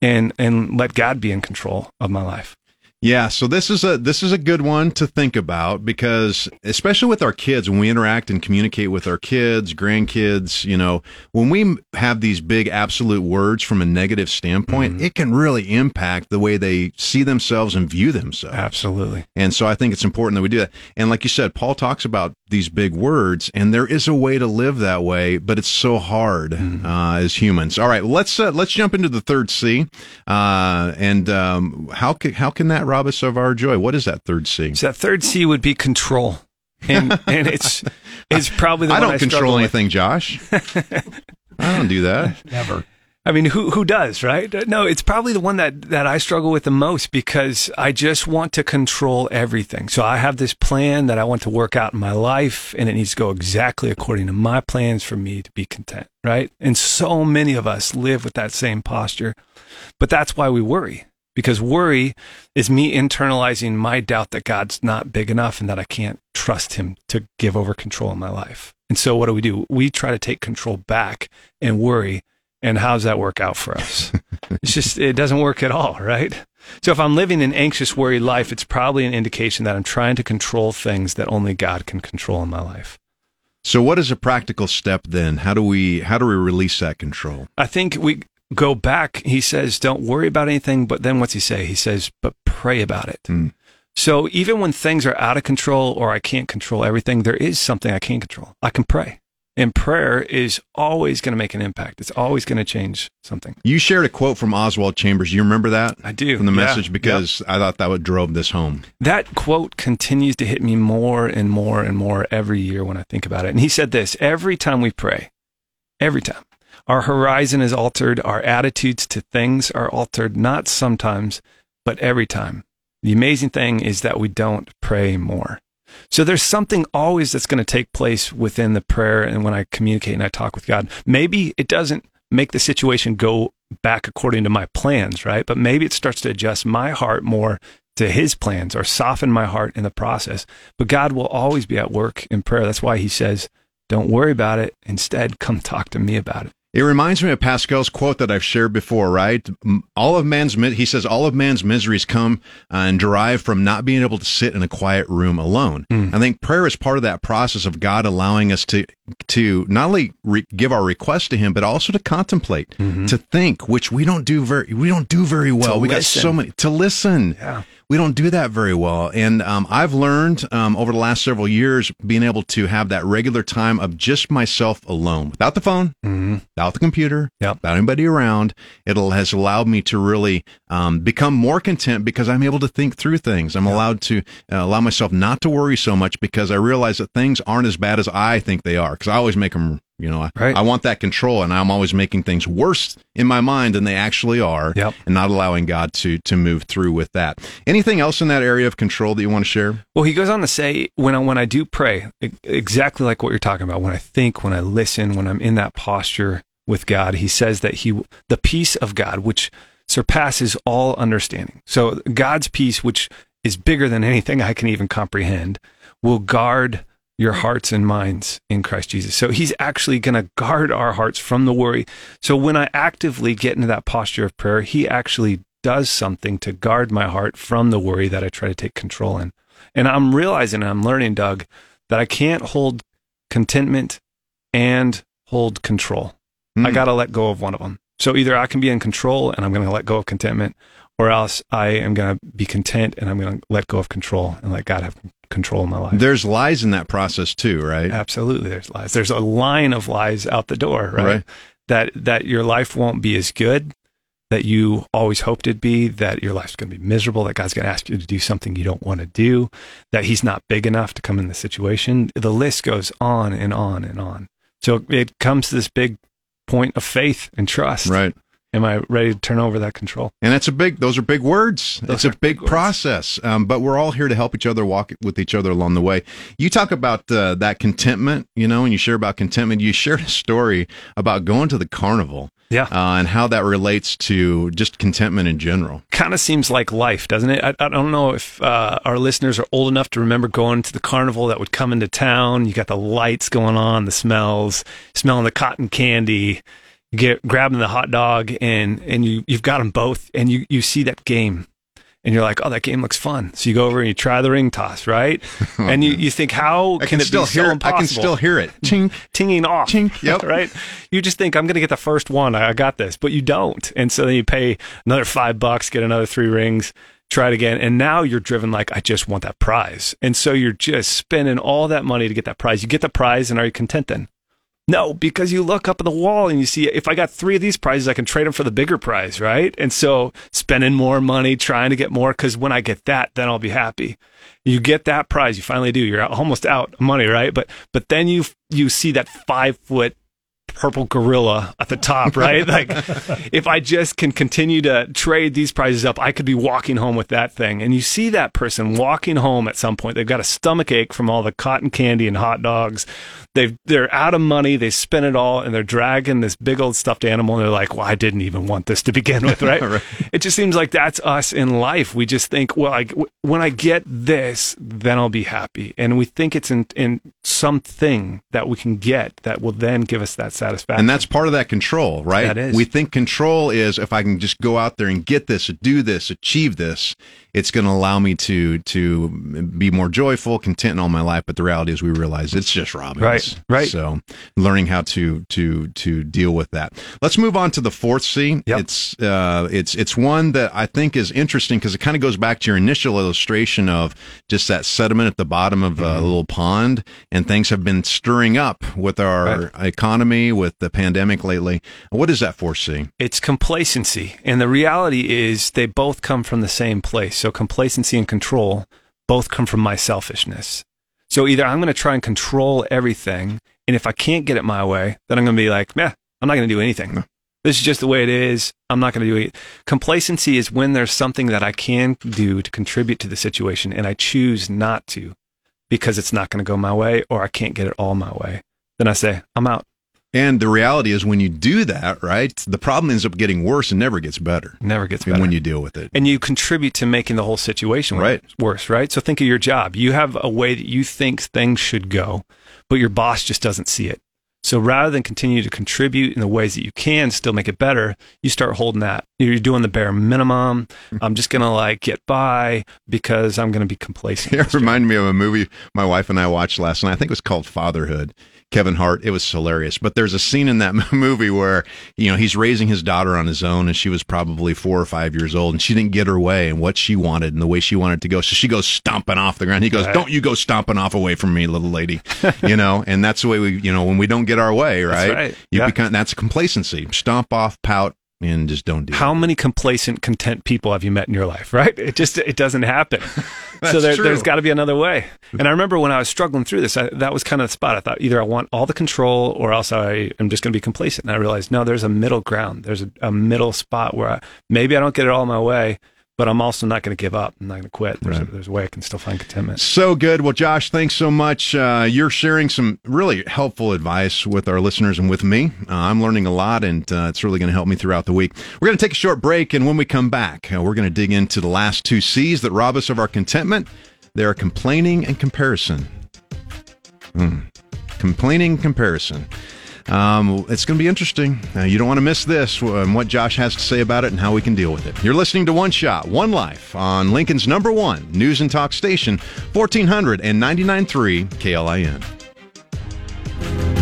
and and let God be in control of my life. Yeah, so this is a this is a good one to think about because especially with our kids when we interact and communicate with our kids, grandkids, you know, when we have these big absolute words from a negative standpoint, it can really impact the way they see themselves and view themselves. Absolutely. And so I think it's important that we do that. And like you said, Paul talks about these big words, and there is a way to live that way, but it's so hard uh, as humans. All right, let's uh, let's jump into the third C. Uh, and um, how can how can that rob us of our joy? What is that third C? So that third C would be control. And and it's it's probably the I one don't struggle control with. anything, Josh. I don't do that. Never. I mean, who who does, right? Uh, no, it's probably the one that that I struggle with the most because I just want to control everything. So I have this plan that I want to work out in my life, and it needs to go exactly according to my plans for me to be content, right? And so many of us live with that same posture, but that's why we worry because worry is me internalizing my doubt that God's not big enough and that I can't trust Him to give over control in my life. And so, what do we do? We try to take control back and worry. And how does that work out for us? it's just, it doesn't work at all, right? So, if I'm living an anxious, worried life, it's probably an indication that I'm trying to control things that only God can control in my life. So, what is a practical step then? How do we how do we release that control? I think we go back. He says, don't worry about anything. But then what's he say? He says, but pray about it. Mm. So even when things are out of control or I can't control everything, there is something I can control. I can pray. And prayer is always going to make an impact. It's always going to change something. You shared a quote from Oswald Chambers. You remember that? I do. From the Yeah. message because I thought that would drove this home. That quote continues to hit me more and more and more every year when I think about it. And he said this every time we pray, every time, our horizon is altered, our attitudes to things are altered, not sometimes, but every time. The amazing thing is that we don't pray more. So there's something always that's going to take place within the prayer and when I communicate and I talk with God. Maybe it doesn't make the situation go back according to my plans, right? But maybe it starts to adjust my heart more to his plans or soften my heart in the process. But God will always be at work in prayer. That's why he says, don't worry about it. Instead, come talk to me about it. It reminds me of Pascal's quote that I've shared before, right? All of man's, he says, all of man's miseries come uh, and derive from not being able to sit in a quiet room alone. I think prayer is part of that process of God allowing us to, to not only re- give our request to him, but also to contemplate, to think, which we don't do very, we don't do very well. we got so many, to listen. Yeah. We don't do that very well. And um, I've learned um, over the last several years being able to have that regular time of just myself alone without the phone, without the computer, Yep. without anybody around. It has allowed me to really um, become more content because I'm able to think through things. I'm allowed to uh, allow myself not to worry so much because I realize that things aren't as bad as I think they are. Because I always make them, you know, I, Right. I want that control, and I'm always making things worse in my mind than they actually are, Yep. and not allowing God to to move through with that. Anything else in that area of control that you want to share? Well, he goes on to say, when I, when I do pray, exactly like what you're talking about, when I think, when I listen, when I'm in that posture with God, he says that he, the peace of God, which surpasses all understanding. So God's peace, which is bigger than anything I can even comprehend, will guard your hearts and minds in Christ Jesus. So he's actually going to guard our hearts from the worry. So when I actively get into that posture of prayer, he actually does something to guard my heart from the worry that I try to take control in. And I'm realizing and I'm learning, Doug, that I can't hold contentment and hold control. I Hmm. got to let go of one of them. So either I can be in control and I'm going to let go of contentment, or else I am going to be content and I'm going to let go of control and let God have control in my life. There's lies in that process too, right? Absolutely, there's lies. There's a line of lies out the door, right? Right. That that your life won't be as good that you always hoped it'd be. That your life's going to be miserable. That God's going to ask you to do something you don't want to do. That He's not big enough to come in the situation. The list goes on and on and on. So it comes to this big point of faith and trust. Right. Am I ready to turn over that control? And that's a big, those are big words. Those it's a big big process. Um, but we're all here to help each other walk with each other along the way. You talk about uh, that contentment, you know, and you share about contentment. You shared a story about going to the carnival Yeah. uh, and how that relates to just contentment in general. kind of seems like life, doesn't it? I, I don't know if uh, our listeners are old enough to remember going to the carnival that would come into town. You got the lights going on, the smells, smelling the cotton candy, get grabbing the hot dog, and and you you've got them both, and you you see that game. And you're like, oh, that game looks fun. So you go over and you try the ring toss, right? Oh, and you, you think, how can, can, it still be so hear. I can still hear it. Ching. tinging off. Chink. Yep. right? You just think I'm going to get the first one. I got this, but you don't. And so then you pay another five bucks, get another three rings, try it again, and now you're driven like I just want that prize. And so you're just spending all that money to get that prize. You get the prize, and are you content then? No, because you look up at the wall and you see if I got three of these prizes, I can trade them for the bigger prize, right? And so spending more money, trying to get more, because when I get that, then I'll be happy. You get that prize, you finally do. You're almost out of money, right? But but then you you see that five foot purple gorilla at the top, right? like if I just can continue to trade these prizes up, I could be walking home with that thing. And you see that person walking home at some point. They've got a stomach ache from all the cotton candy and hot dogs. They've they're out of money. They spent it all, and they're dragging this big old stuffed animal. And they're like, "Well, I didn't even want this to begin with, right?" Right. It just seems like that's us in life. We just think, "Well, I, when I get this, then I'll be happy," and we think it's in in something that we can get that will then give us that satisfaction. And that's part of that control, right? That is. We think control is if I can just go out there and get this, do this, achieve this. It's going to allow me to to be more joyful, content in all my life. But the reality is, we realize it's just robbing Right, right. So, learning how to to to deal with that. Let's move on to the fourth C. Yep. It's uh, it's it's one that I think is interesting because it kind of goes back to your initial illustration of just that sediment at the bottom of a little pond, and things have been stirring up with our economy, with the pandemic lately. What is that fourth C? It's complacency. And the reality is they both come from the same place. So complacency and control both come from my selfishness. So either I'm going to try and control everything. And if I can't get it my way, then I'm going to be like, meh, I'm not going to do anything. This is just the way it is. I'm not going to do it. Complacency is when there's something that I can do to contribute to the situation and I choose not to because it's not going to go my way or I can't get it all my way. Then I say, I'm out. And the reality is, when you do that, right, the problem ends up getting worse and never gets better. Never gets better. when you deal with it, and you contribute to making the whole situation Right. worse, right? So think of your job. You have a way that you think things should go, but your boss just doesn't see it. So rather than continue to contribute in the ways that you can still make it better, you start holding that. You're doing the bare minimum. I'm just going to like get by because I'm going to be complacent. It reminded me of a movie my wife and I watched last night. I think it was called Fatherhood. Kevin Hart. It was hilarious. But there's a scene in that movie where, you know, he's raising his daughter on his own and she was probably four or five years old and she didn't get her way and what she wanted and the way she wanted to go. So she goes stomping off the ground. He goes, Right. Don't you go stomping off away from me, little lady. you know, and that's the way we, you know, when we don't get our way, right? right. You Yeah. become, that's complacency. Stomp off, pout, and just don't do How it. many complacent, content people have you met in your life, right? It just, it doesn't happen. so there, there's got to be another way. And I remember when I was struggling through this, I, that was kind of the spot. I thought either I want all the control or else I am just going to be complacent. And I realized, no, there's a middle ground. There's a, a middle spot where I, maybe I don't get it all my way, but I'm also not going to give up. I'm not going to quit. There's, a, there's a way I can still find contentment. So good. Well, Josh, thanks so much. Uh, you're sharing some really helpful advice with our listeners and with me. Uh, I'm learning a lot, and uh, it's really going to help me throughout the week. We're going to take a short break, and when we come back, uh, we're going to dig into the last two C's that rob us of our contentment. They are complaining and comparison. Hmm. Complaining, comparison. Um, it's going to be interesting. Uh, you don't want to miss this and what Josh has to say about it and how we can deal with it. You're listening to One Shot, One Life on Lincoln's number one news and talk station, 1499.3 KLIN.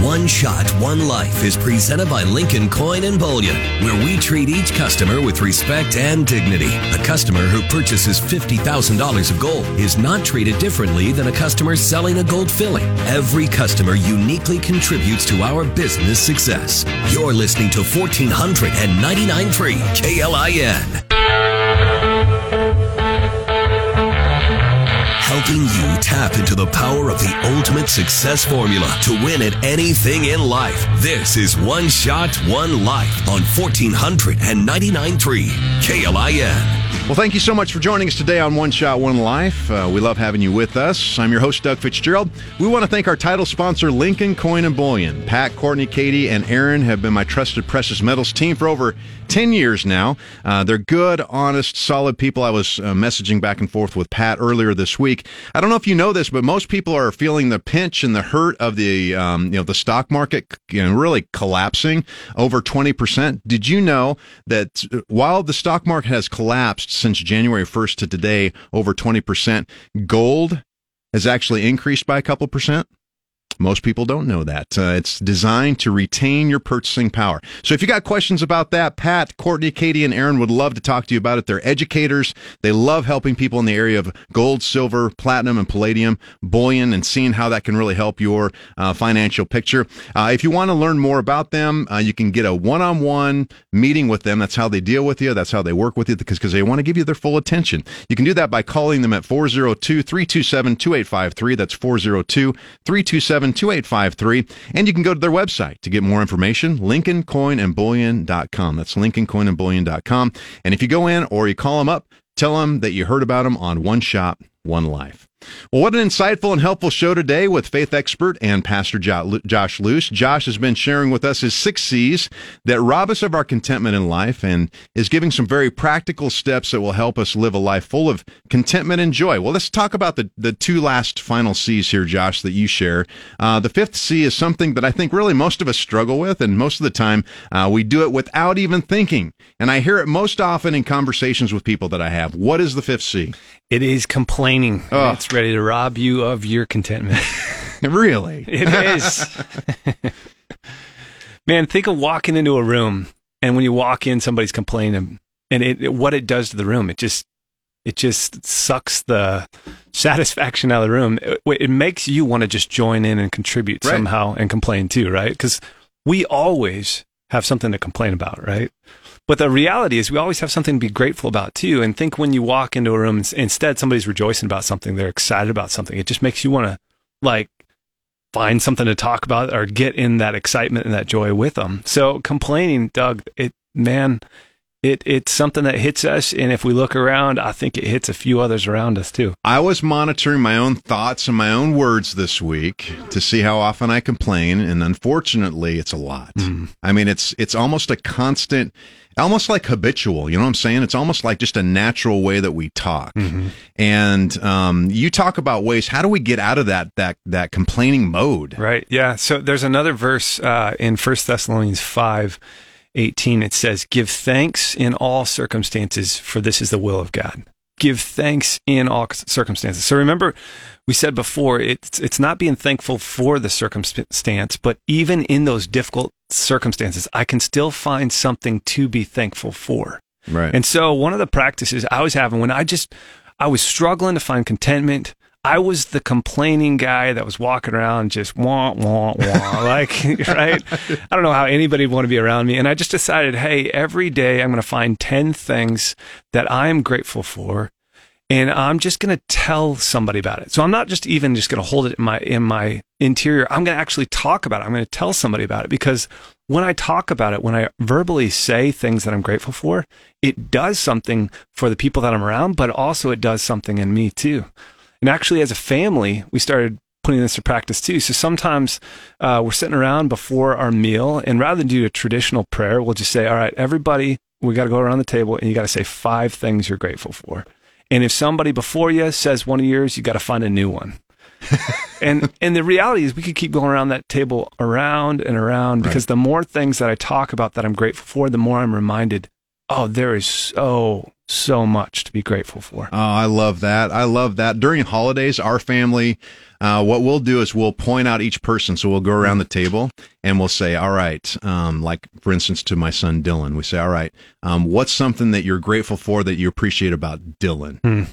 One Shot, One Life is presented by Lincoln Coin and Bullion, where we treat each customer with respect and dignity. A customer who purchases $50,000 of gold is not treated differently than a customer selling a gold filling. Every customer uniquely contributes to our business success. You're listening to 1499.3 KLIN. helping you tap into the power of the ultimate success formula to win at anything in life. This is One Shot, One Life on 1499.3 KLIN. Well, thank you so much for joining us today on One Shot, One Life. Uh, we love having you with us. I'm your host, Doug Fitzgerald. We want to thank our title sponsor, Lincoln Coin and Bullion. Pat, Courtney, Katie, and Aaron have been my trusted precious metals team for over 10 years now. Uh, they're good, honest, solid people. I was uh, messaging back and forth with Pat earlier this week. I don't know if you know this, but most people are feeling the pinch and the hurt of the um, you know the stock market you know, really collapsing over 20%. Did you know that uh, while the stock market has collapsed since January 1st to today over 20%, gold has actually increased by a couple percent? Most people don't know that. Uh, it's designed to retain your purchasing power. So if you got questions about that, Pat, Courtney, Katie, and Aaron would love to talk to you about it. They're educators. They love helping people in the area of gold, silver, platinum, and palladium, bullion, and seeing how that can really help your uh, financial picture. Uh, if you want to learn more about them, uh, you can get a one-on-one meeting with them. That's how they deal with you. That's how they work with you because they want to give you their full attention. You can do that by calling them at 402-327-2853. That's 402-327-2853. And you can go to their website to get more information, lincolncoinandbullion.com. That's lincolncoinandbullion.com. And if you go in or you call them up, tell them that you heard about them on One Shot, One Life. Well, what an insightful and helpful show today with faith expert and Pastor Josh Luce. Josh has been sharing with us his six C's that rob us of our contentment in life and is giving some very practical steps that will help us live a life full of contentment and joy. Well, let's talk about the, the two last final C's here, Josh, that you share. Uh, the fifth C is something that I think really most of us struggle with, and most of the time uh, we do it without even thinking. And I hear it most often in conversations with people that I have. What is the fifth C? It is complaining. It's ready to rob you of your contentment. really? It is. Man, think of walking into a room and when you walk in, somebody's complaining and it, it- what it does to the room. It just, it just sucks the satisfaction out of the room. It, it makes you want to just join in and contribute Right. somehow and complain too, right? Because we always have something to complain about, right? But the reality is, we always have something to be grateful about too. And think when you walk into a room, ins- instead somebody's rejoicing about something, they're excited about something. It just makes you want to like find something to talk about or get in that excitement and that joy with them. So complaining, Doug, it man, it it's something that hits us, and if we look around, I think it hits a few others around us too. I was monitoring my own thoughts and my own words this week to see how often I complain, and unfortunately, it's a lot. I mean, it's it's almost a constant, almost like habitual. You know what I'm saying? It's almost like just a natural way that we talk. And um, you talk about ways. How do we get out of that that that complaining mode? Right. Yeah. So there's another verse uh, in First Thessalonians five. 18 it says give thanks in all circumstances for this is the will of god give thanks in all circumstances so remember we said before it's it's not being thankful for the circumstance but even in those difficult circumstances i can still find something to be thankful for Right. and so one of the practices I was having when I just I was struggling to find contentment. I was the complaining guy that was walking around just wah wah wah like right. I don't know how anybody would want to be around me, and I just decided, hey, every day I'm going to find ten things that I am grateful for, and I'm just going to tell somebody about it. So I'm not just even just going to hold it in my in my interior. I'm going to actually talk about it. I'm going to tell somebody about it because when I talk about it, when I verbally say things that I'm grateful for, it does something for the people that I'm around, but also it does something in me too. And actually, as a family, we started putting this to practice too. So sometimes uh, we're sitting around before our meal, and rather than do a traditional prayer, we'll just say, "All right, everybody, we got to go around the table, and you got to say five things you're grateful for." And if somebody before you says one of yours, you got to find a new one. and and the reality is we could keep going around that table around and around because the more things that I talk about that I'm grateful for, the more I'm reminded, oh, there is so so much to be grateful for. Oh, I love that. I love that. During holidays, our family, uh, what we'll do is we'll point out each person. So we'll go around the table and we'll say, all right, um, like for instance, to my son Dylan, we say, all right, um, what's something that you're grateful for that you appreciate about Dylan? Hmm.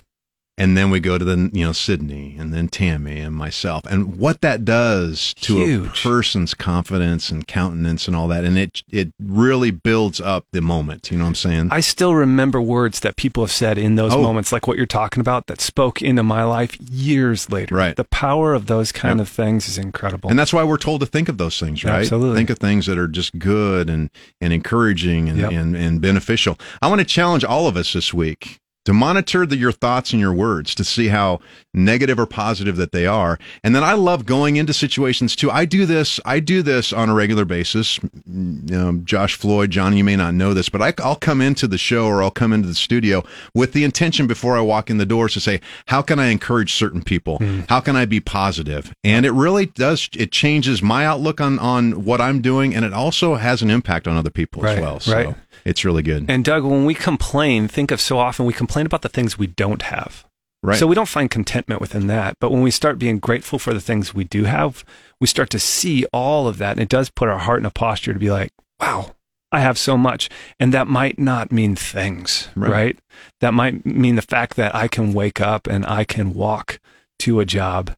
And then we go to the, you know, Sydney and then Tammy and myself and what that does to a person's confidence and countenance and all that. And it, it really builds up the moment. You know what I'm saying? I still remember words that people have said in those Oh. moments, like what you're talking about, that spoke into my life years later. Right. The power of those kind of things is incredible. And that's why we're told to think of those things, right? Absolutely. Think of things that are just good and, and encouraging and, Yep. and, and beneficial. I want to challenge all of us this week to monitor the, your thoughts and your words to see how negative or positive that they are. And then I love going into situations too. I do this, I do this on a regular basis. Mm, You know, Josh Floyd, John, you may not know this, but I, I'll come into the show or I'll come into the studio with the intention before I walk in the doors to say, how can I encourage certain people? How can I be positive? And it really does, it changes my outlook on, on what I'm doing. And it also has an impact on other people as well. So right. It's really good. and Doug, when we complain, think of so often we complain about the things we don't have. Right. So we don't find contentment within that. But when we start being grateful for the things we do have, we start to see all of that. And it does put our heart in a posture to be like, wow, I have so much. And that might not mean things, Right. right? That might mean the fact that I can wake up and I can walk to a job.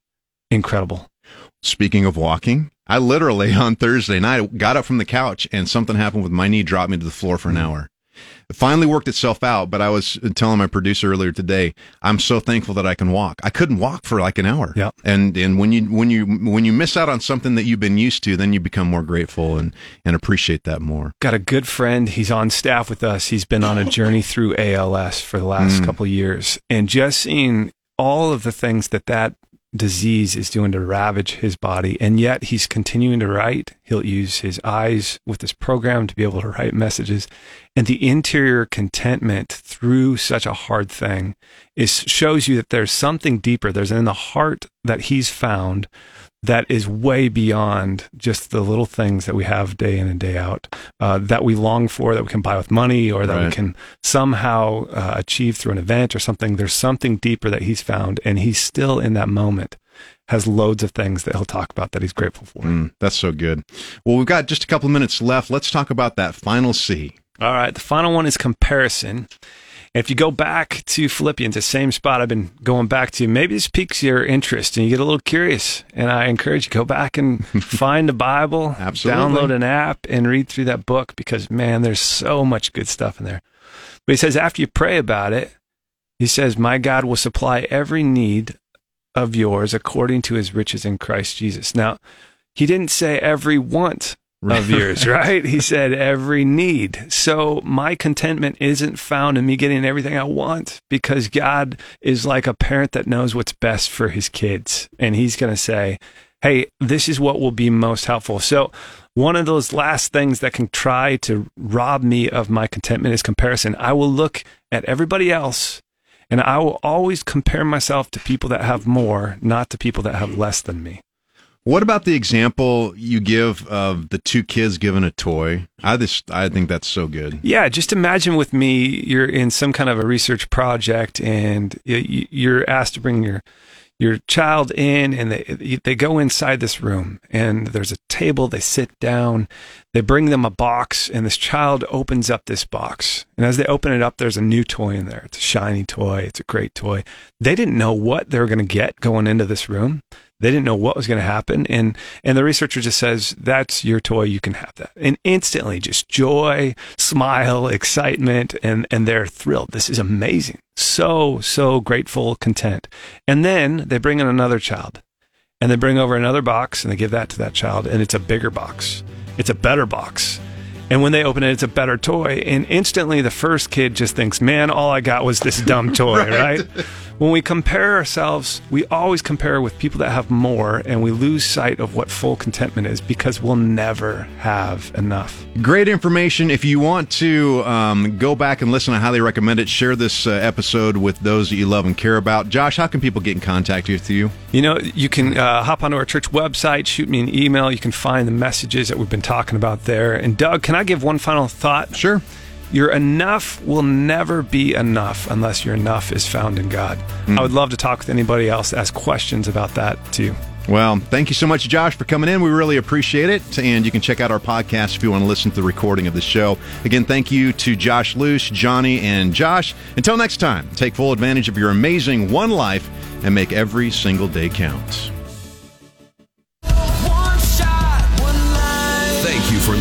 Incredible. Speaking of walking, I literally on Thursday night got up from the couch and something happened with my knee, dropped me to the floor for an mm. hour. It finally worked itself out, but I was telling my producer earlier today, I'm so thankful that I can walk. I couldn't walk for like an hour. Yep. And and when you when you when you miss out on something that you've been used to, then you become more grateful and and appreciate that more. Got a good friend. He's on staff with us. He's been on a journey through ALS for the last mm. couple of years. And just seeing all of the things that that disease is doing to ravage his body. And yet he's continuing to write. He'll use his eyes with this program to be able to write messages. And the interior contentment through such a hard thing is shows you that there's something deeper. There's in the heart that he's found that is way beyond just the little things that we have day in and day out uh, that we long for that we can buy with money or that we can somehow uh, achieve through an event or something there's something deeper that he's found and he's still in that moment has loads of things that he'll talk about that he's grateful for Mm, that's so good. Well, we've got just a couple minutes left. Let's talk about that final C. All right. The final one is comparison. If you go back to Philippians, the same spot I've been going back to, maybe this piques your interest and you get a little curious. And I encourage you go back and find the Bible, Absolutely. download an app, and read through that book because man, there's so much good stuff in there. But he says after you pray about it, he says, "My God will supply every need of yours according to His riches in Christ Jesus." Now, he didn't say every want of yours, right? He said every need. So my contentment isn't found in me getting everything I want because God is like a parent that knows what's best for his kids. And he's going to say, Hey, this is what will be most helpful. So one of those last things that can try to rob me of my contentment is comparison. I will look at everybody else and I will always compare myself to people that have more, not to people that have less than me. What about the example you give of the two kids given a toy? I just I think that's so good. Yeah, just imagine with me, you're in some kind of a research project, and you're asked to bring your your child in, and they they go inside this room, and there's a table. They sit down, they bring them a box, and this child opens up this box, and as they open it up, there's a new toy in there. It's a shiny toy. It's a great toy. They didn't know what they were going to get going into this room. They didn't know what was going to happen, and and the researcher just says, "That's your toy. You can have that." And instantly, just joy, smile, excitement, and and they're thrilled. This is amazing. So so grateful, content. And then they bring in another child, and they bring over another box, and they give that to that child, and it's a bigger box. It's a better box. And when they open it, it's a better toy. And instantly, the first kid just thinks, man, all I got was this dumb toy, right? When we compare ourselves, we always compare with people that have more, and we lose sight of what full contentment is because we'll never have enough. Great information. If you want to um, go back and listen, I highly recommend it. Share this uh, episode with those that you love and care about. Josh, how can people get in contact with you? You know, you can uh, hop onto our church website, shoot me an email. You can find the messages that we've been talking about there. And Doug, can I give one final thought? Sure. Your enough will never be enough unless your enough is found in God. Hmm. I would love to talk with anybody else, ask questions about that too. Well, thank you so much, Josh, for coming in. We really appreciate it. And you can check out our podcast if you want to listen to the recording of the show. Again, thank you to Josh Luce, Johnny, and Josh. Until next time, take full advantage of your amazing one life and make every single day count.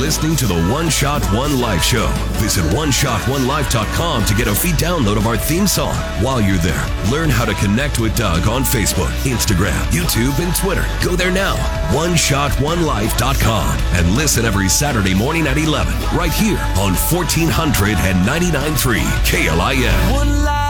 Listening to the One Shot One Life Show. Visit OneShotOneLife.com to get a free download of our theme song. While you're there, learn how to connect with Doug on Facebook, Instagram, YouTube, and Twitter. Go there now, OneShotOneLife.com, and listen every Saturday morning at 11, right here on 1499.3 KLIN. One life.